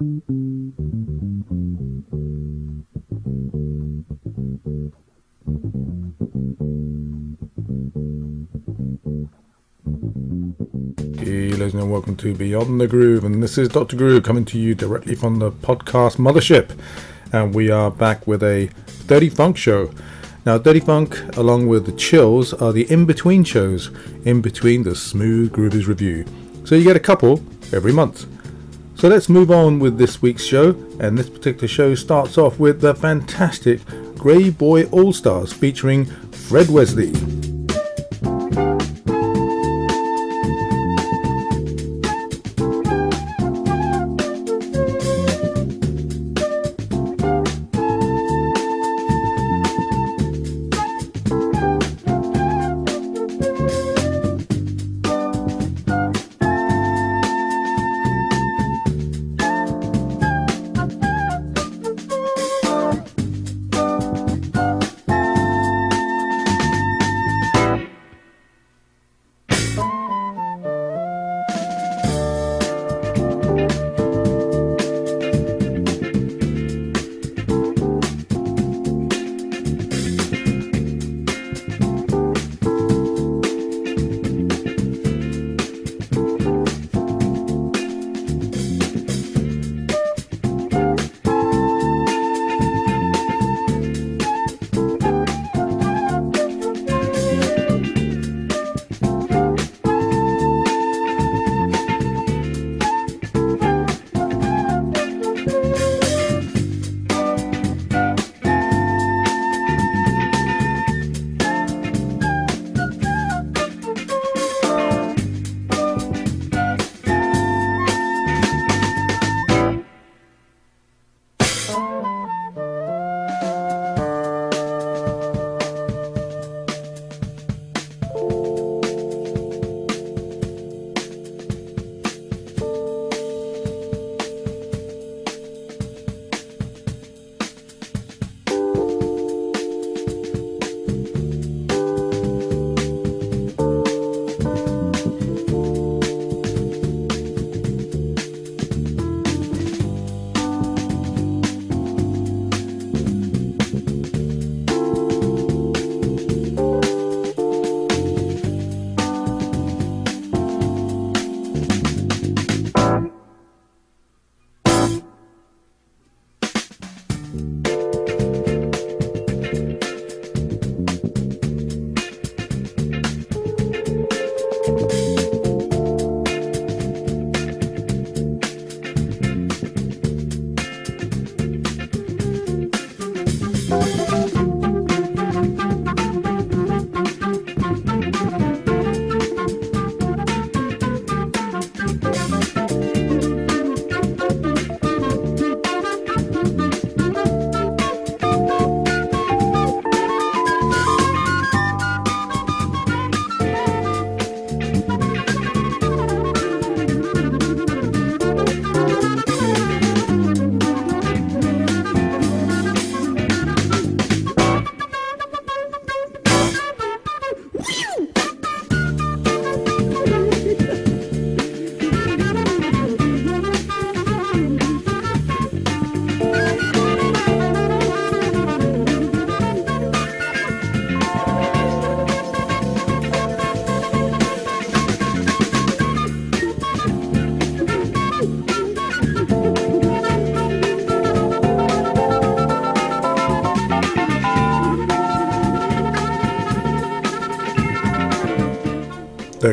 Hey, ladies and welcome to Beyond the Groove, and this is Dr. Groove coming to you directly from the podcast mothership. And we are back with a Dirty Funk show. Now, Dirty Funk, along with the Chills, are the in between shows in between the Smooth Groovers review. So you get a couple every month. So let's move on with this week's show, and this particular show starts off with the fantastic Grey Boy All Stars featuring Fred Wesley.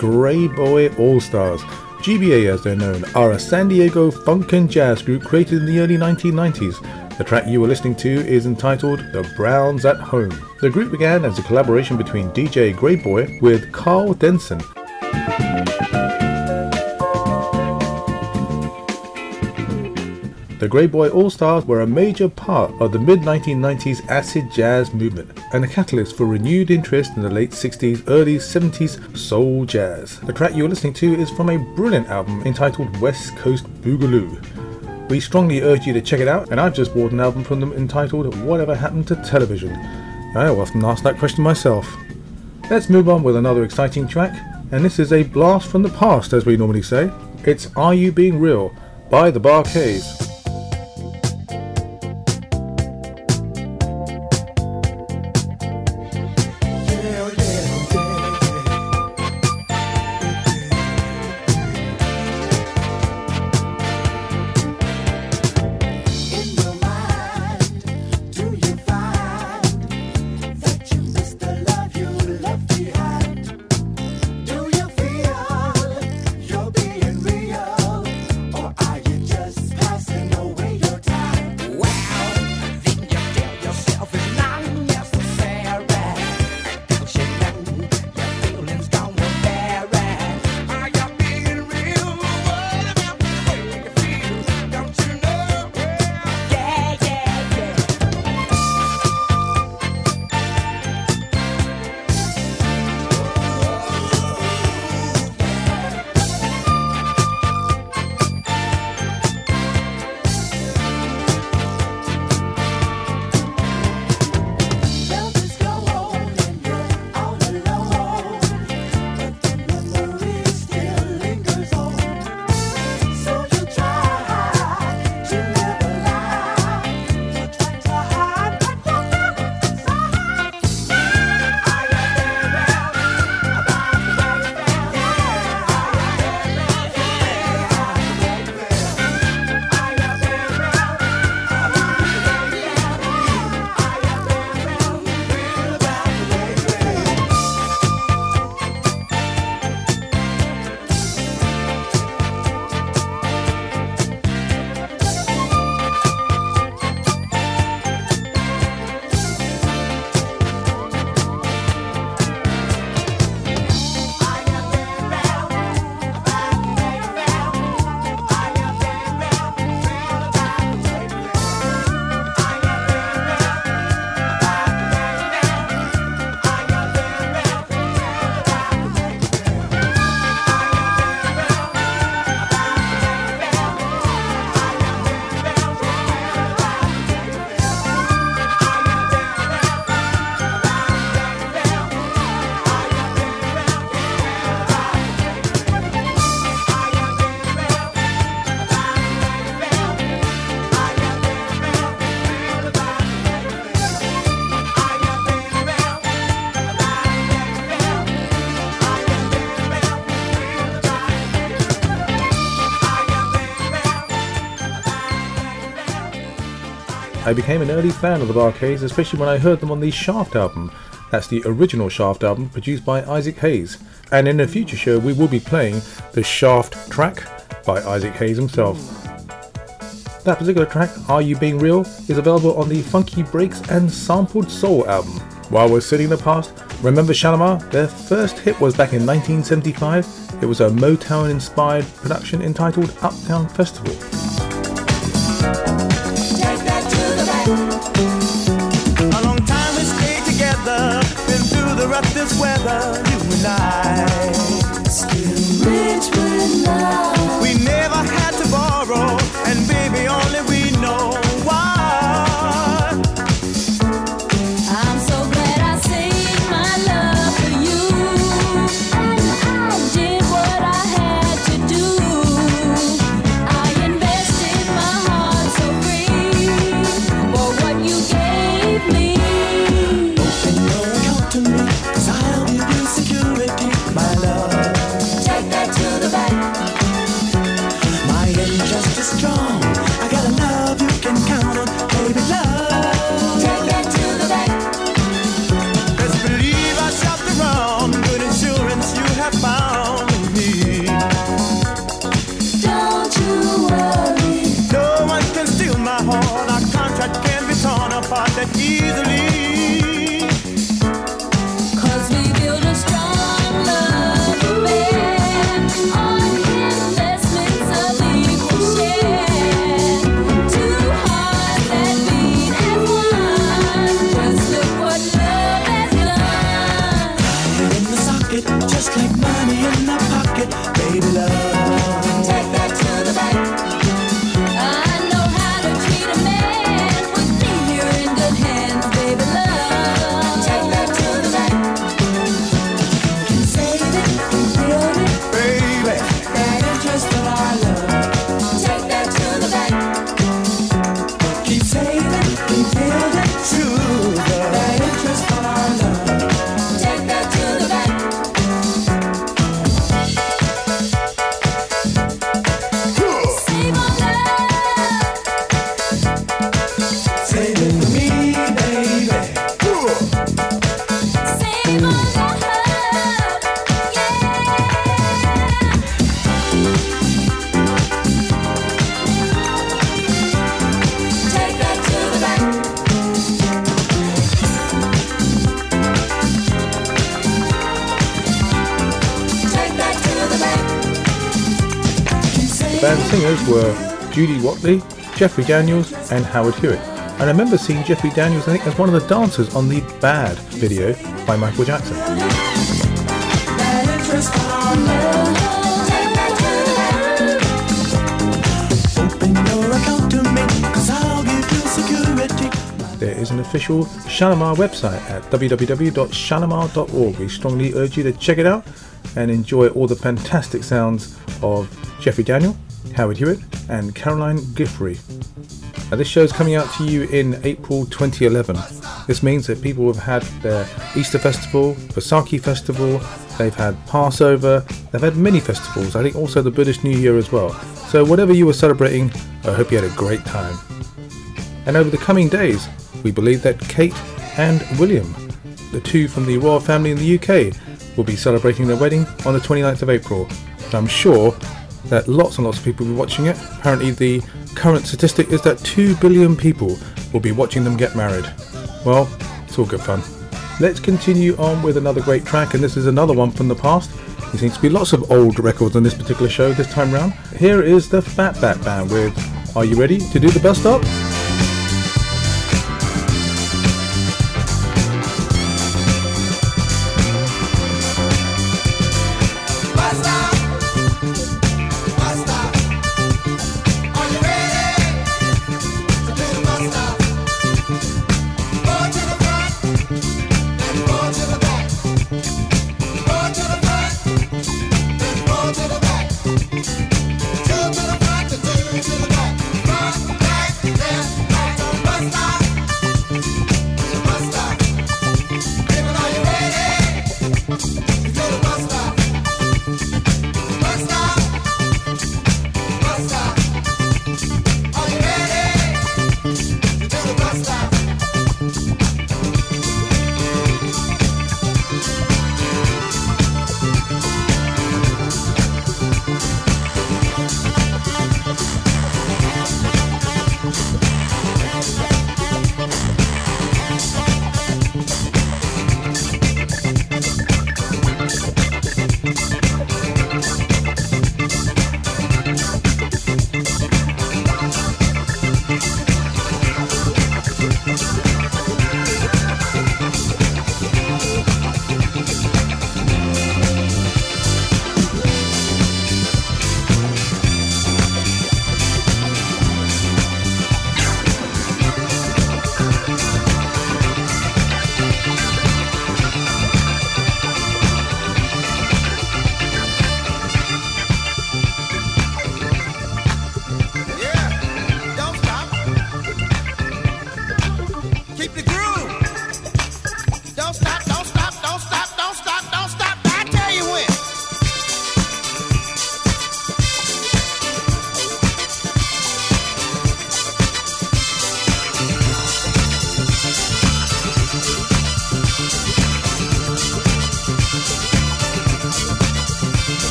Grey Boy All Stars. GBA, as they're known, are a San Diego funk and jazz group created in the early 1990s. The track you were listening to is entitled The Browns at Home. The group began as a collaboration between DJ Grey Boy with Karl Denson The Grey Boy All Stars were a major part of the mid 1990s acid jazz movement and a catalyst for renewed interest in the late 60s, early 70s soul jazz. The track you're listening to is from a brilliant album entitled West Coast Boogaloo. We strongly urge you to check it out, and I've just bought an album from them entitled Whatever Happened to Television. I often ask that question myself. Let's move on with another exciting track, and this is a blast from the past, as we normally say. It's Are You Being Real by the Bar-Kays. I became an early fan of the Bar-Kays, especially when I heard them on the Shaft album. That's the original Shaft album produced by Isaac Hayes. And in a future show, we will be playing the Shaft track by Isaac Hayes himself. That particular track, Are You Being Real, is available on the Funky Breaks and Sampled Soul album. While we're sitting in the past, remember Shalimar? Their first hit was back in 1975. It was a Motown inspired production entitled Uptown Festival. Were Jody Watley, Jeffrey Daniels, and Howard Hewitt. I remember seeing Jeffrey Daniels, I think, as one of the dancers on the Bad video by Michael Jackson. There is an official Shalimar website at www.shalimar.org. We strongly urge you to check it out and enjoy all the fantastic sounds of Jeffrey Daniel, Howard Hewitt, and Carolyn Griffey. Now, this show is coming out to you in April 2011. This means that people have had their Easter Festival, Vaisakhi Festival, they've had Passover, they've had many festivals, I think also the Buddhist New Year as well. So, whatever you were celebrating, I hope you had a great time. And over the coming days, we believe that Kate and William, the two from the royal family in the UK, will be celebrating their wedding on the 29th of April. I'm sure that lots and lots of people will be watching it. Apparently, the current statistic is that 2 billion people will be watching them get married. Well, it's all good fun. Let's continue on with another great track, and this is another one from the past. There seems to be lots of old records on this particular show this time round. Here is the Fatback Band with Are You Ready to Do the Bus Stop?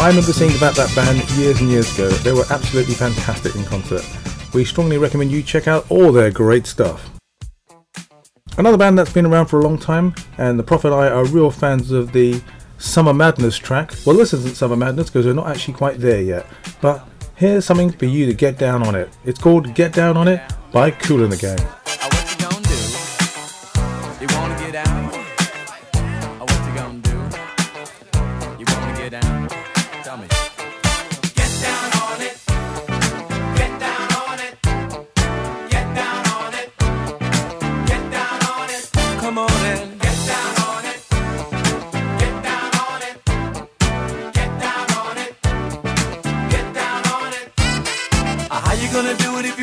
I remember seeing about that band years and years ago. They were absolutely fantastic in concert. We strongly recommend you check out all their great stuff. Another band that's been around for a long time, and the Prophet and I are real fans of the Summer Madness track. Well, this isn't Summer Madness because we're not actually quite there yet, but here's something for you to get down on it. It's called Get Down on It by Kool and the Gang.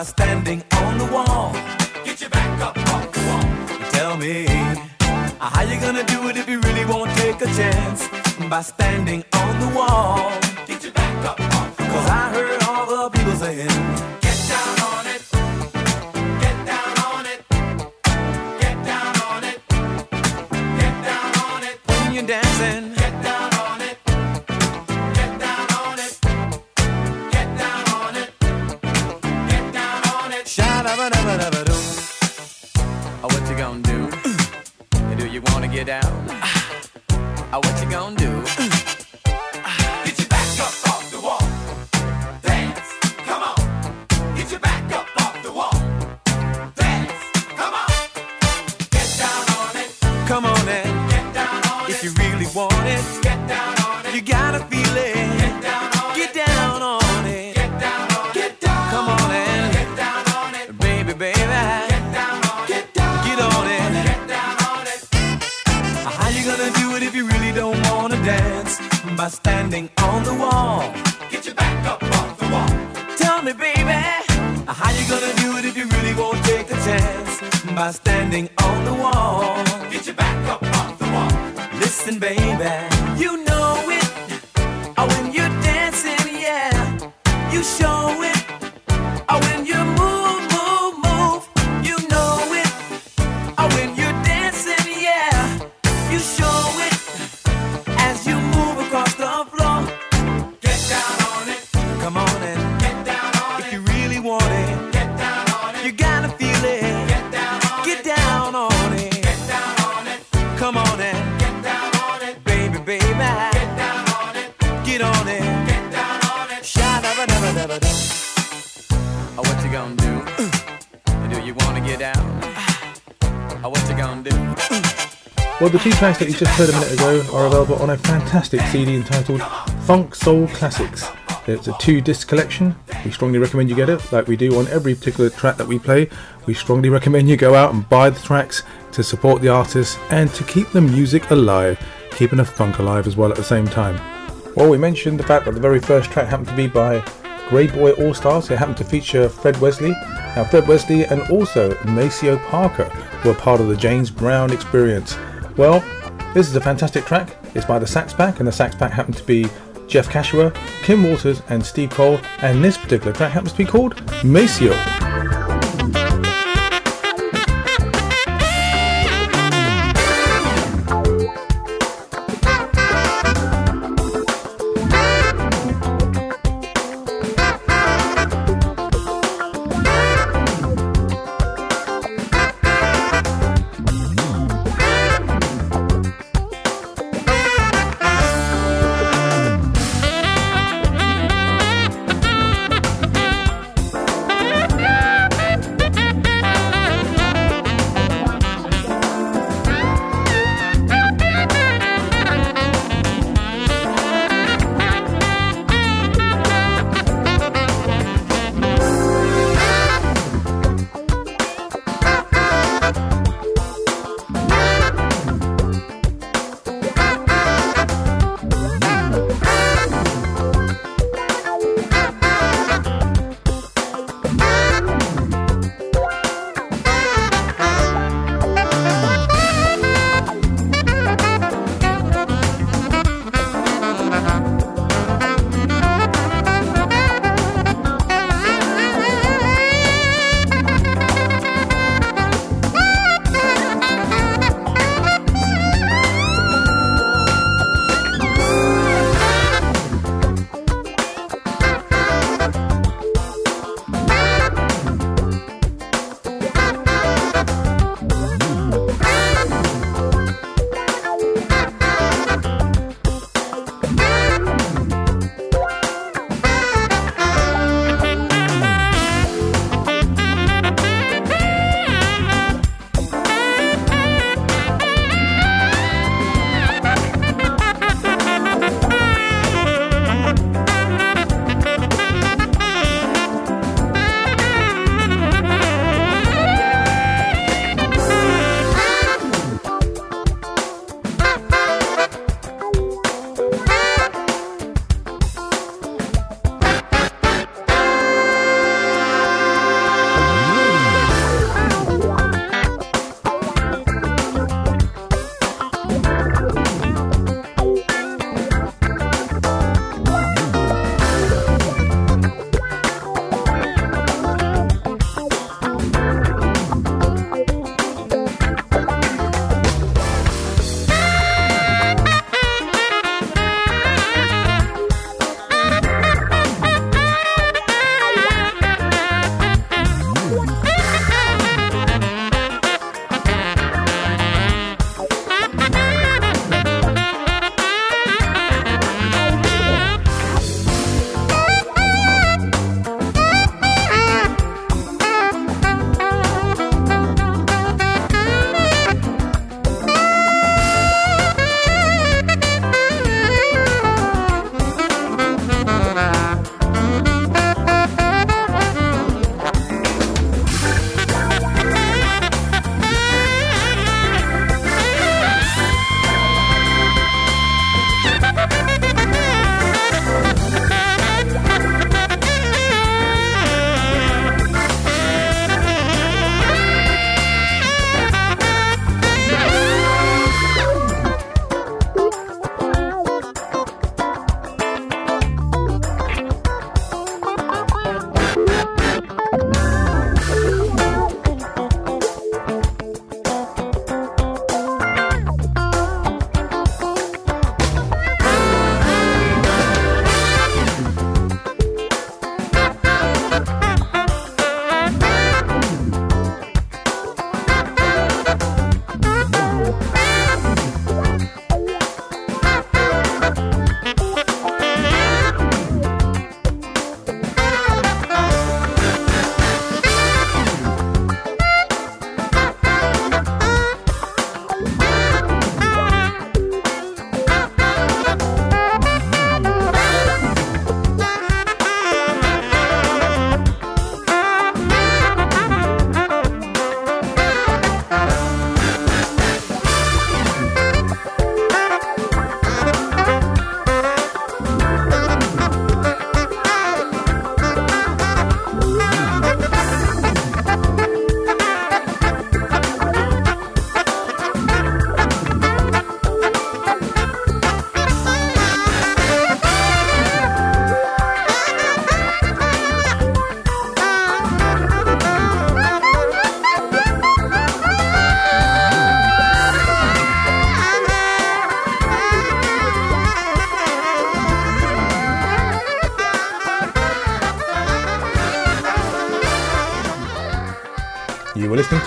by standing on the wall. Get your back up off the wall. Tell me, uh, how you gonna do it if you really won't take a chance? By standing on the wall. Get your back up off the wall. Cause I heard all the people saying, Get down on it. Get down on it. Get down on it. Get down on it. When you're dancing. By standing on the wall. Get your back up off the wall. Tell me, baby, how you gonna do it if you really won't take a chance? By standing on the wall. Get your back up off the wall. Listen, baby, you know it. Oh, when you're dancing, yeah, you show Well, the two tracks that you just heard a minute ago are available on a fantastic CD entitled Funk Soul Classics. It's a two disc collection. We strongly recommend you get it, like we do on every particular track that we play. We strongly recommend you go out and buy the tracks to support the artists and to keep the music alive, keeping the funk alive as well at the same time. Well, we mentioned the fact that the very first track happened to be by Grey Boy All Stars. It happened to feature Fred Wesley. Now, Fred Wesley and also Maceo Parker were part of the James Brown experience. Well, this is a fantastic track. It's by the Sax Pack, and the Sax Pack happened to be Jeff Kashiwa, Kim Waters, and Steve Cole. And this particular track happens to be called Maceo.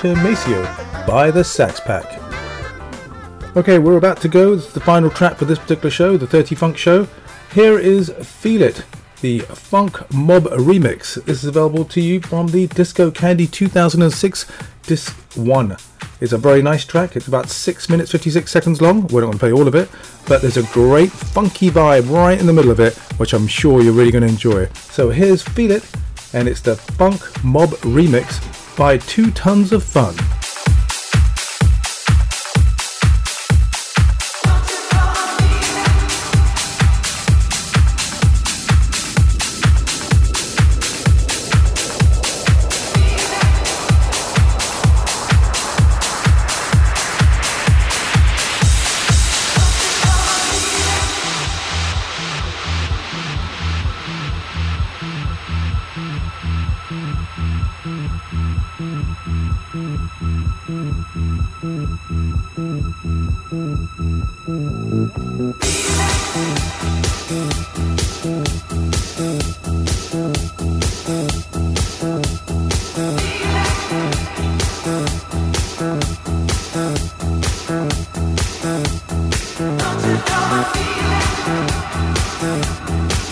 To Maceo by the Sax Pack. Okay, we're about to go. This is the final track for this particular show, the Dirty Funk Show. Here is Feel It, the Funk Mob remix. This is available to you from the Disco Candy 2006 Disc 1. It's a very nice track. It's about 6 minutes 56 seconds long. We're not going to play all of it, but there's a great funky vibe right in the middle of it, which I'm sure you're really going to enjoy. So here's Feel It, and it's the Funk Mob remix by Two Tons of Fun.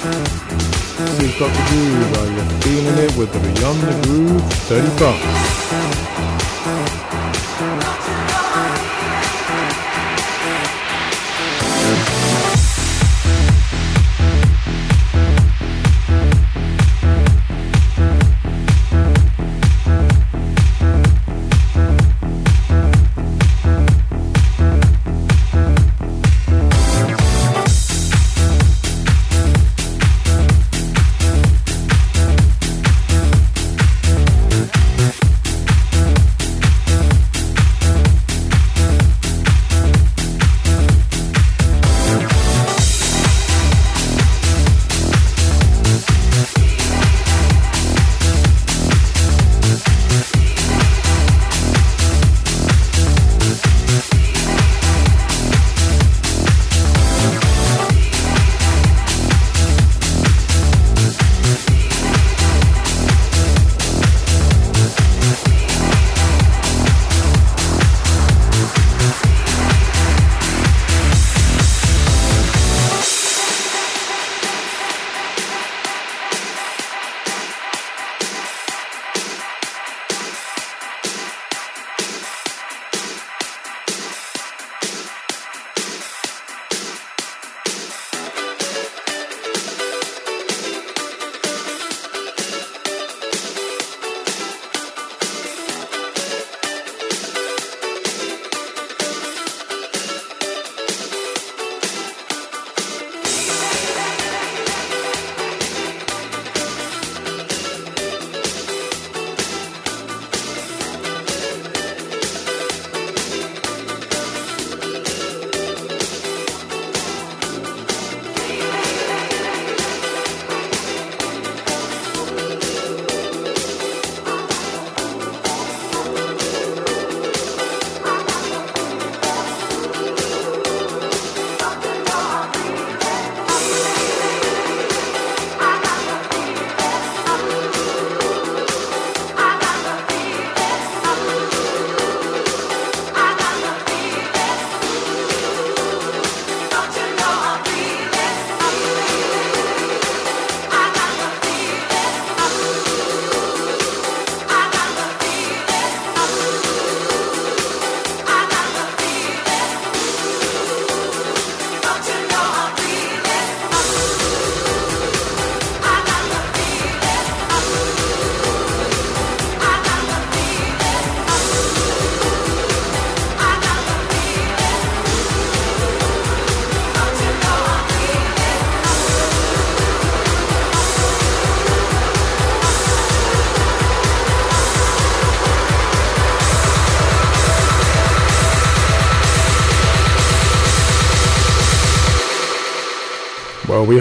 Well, we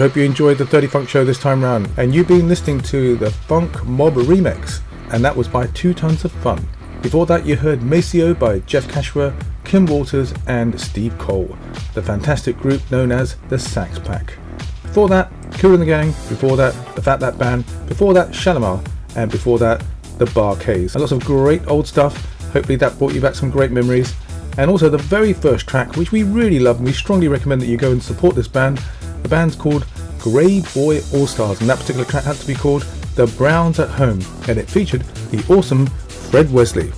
hope you enjoyed the Dirty Funk Show this time round, and you've been listening to the Funk Mob remix, and that was by Two Tons of Fun. Before that, you heard Maceo by Jeff Kashiwa, Kim Waters, and Steve Cole, the fantastic group known as the Sax Pack. Before that, Kool and the Gang, before that, the Fatback Band, before that, Shalimar, and before that, the Bar-Kays. Lots of great old stuff. Hopefully that brought you back some great memories. And also the very first track, which we really love and we strongly recommend that you go and support this band. The band's called Grey Boy All Stars, and that particular track had to be called The Browns at Home, and it featured the awesome Fred Wesley.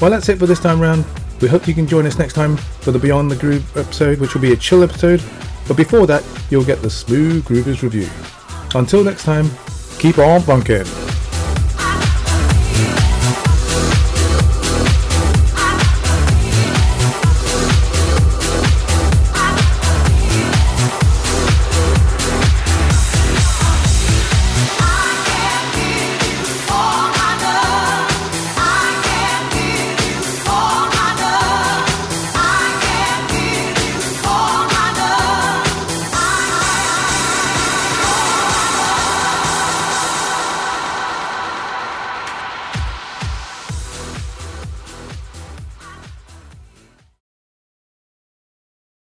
Well, that's it for this time round. We hope you can join us next time for the Beyond the Groove episode, which will be a chill episode. But before that, you'll get the Smooth Groovers review. Until next time, keep on bunking.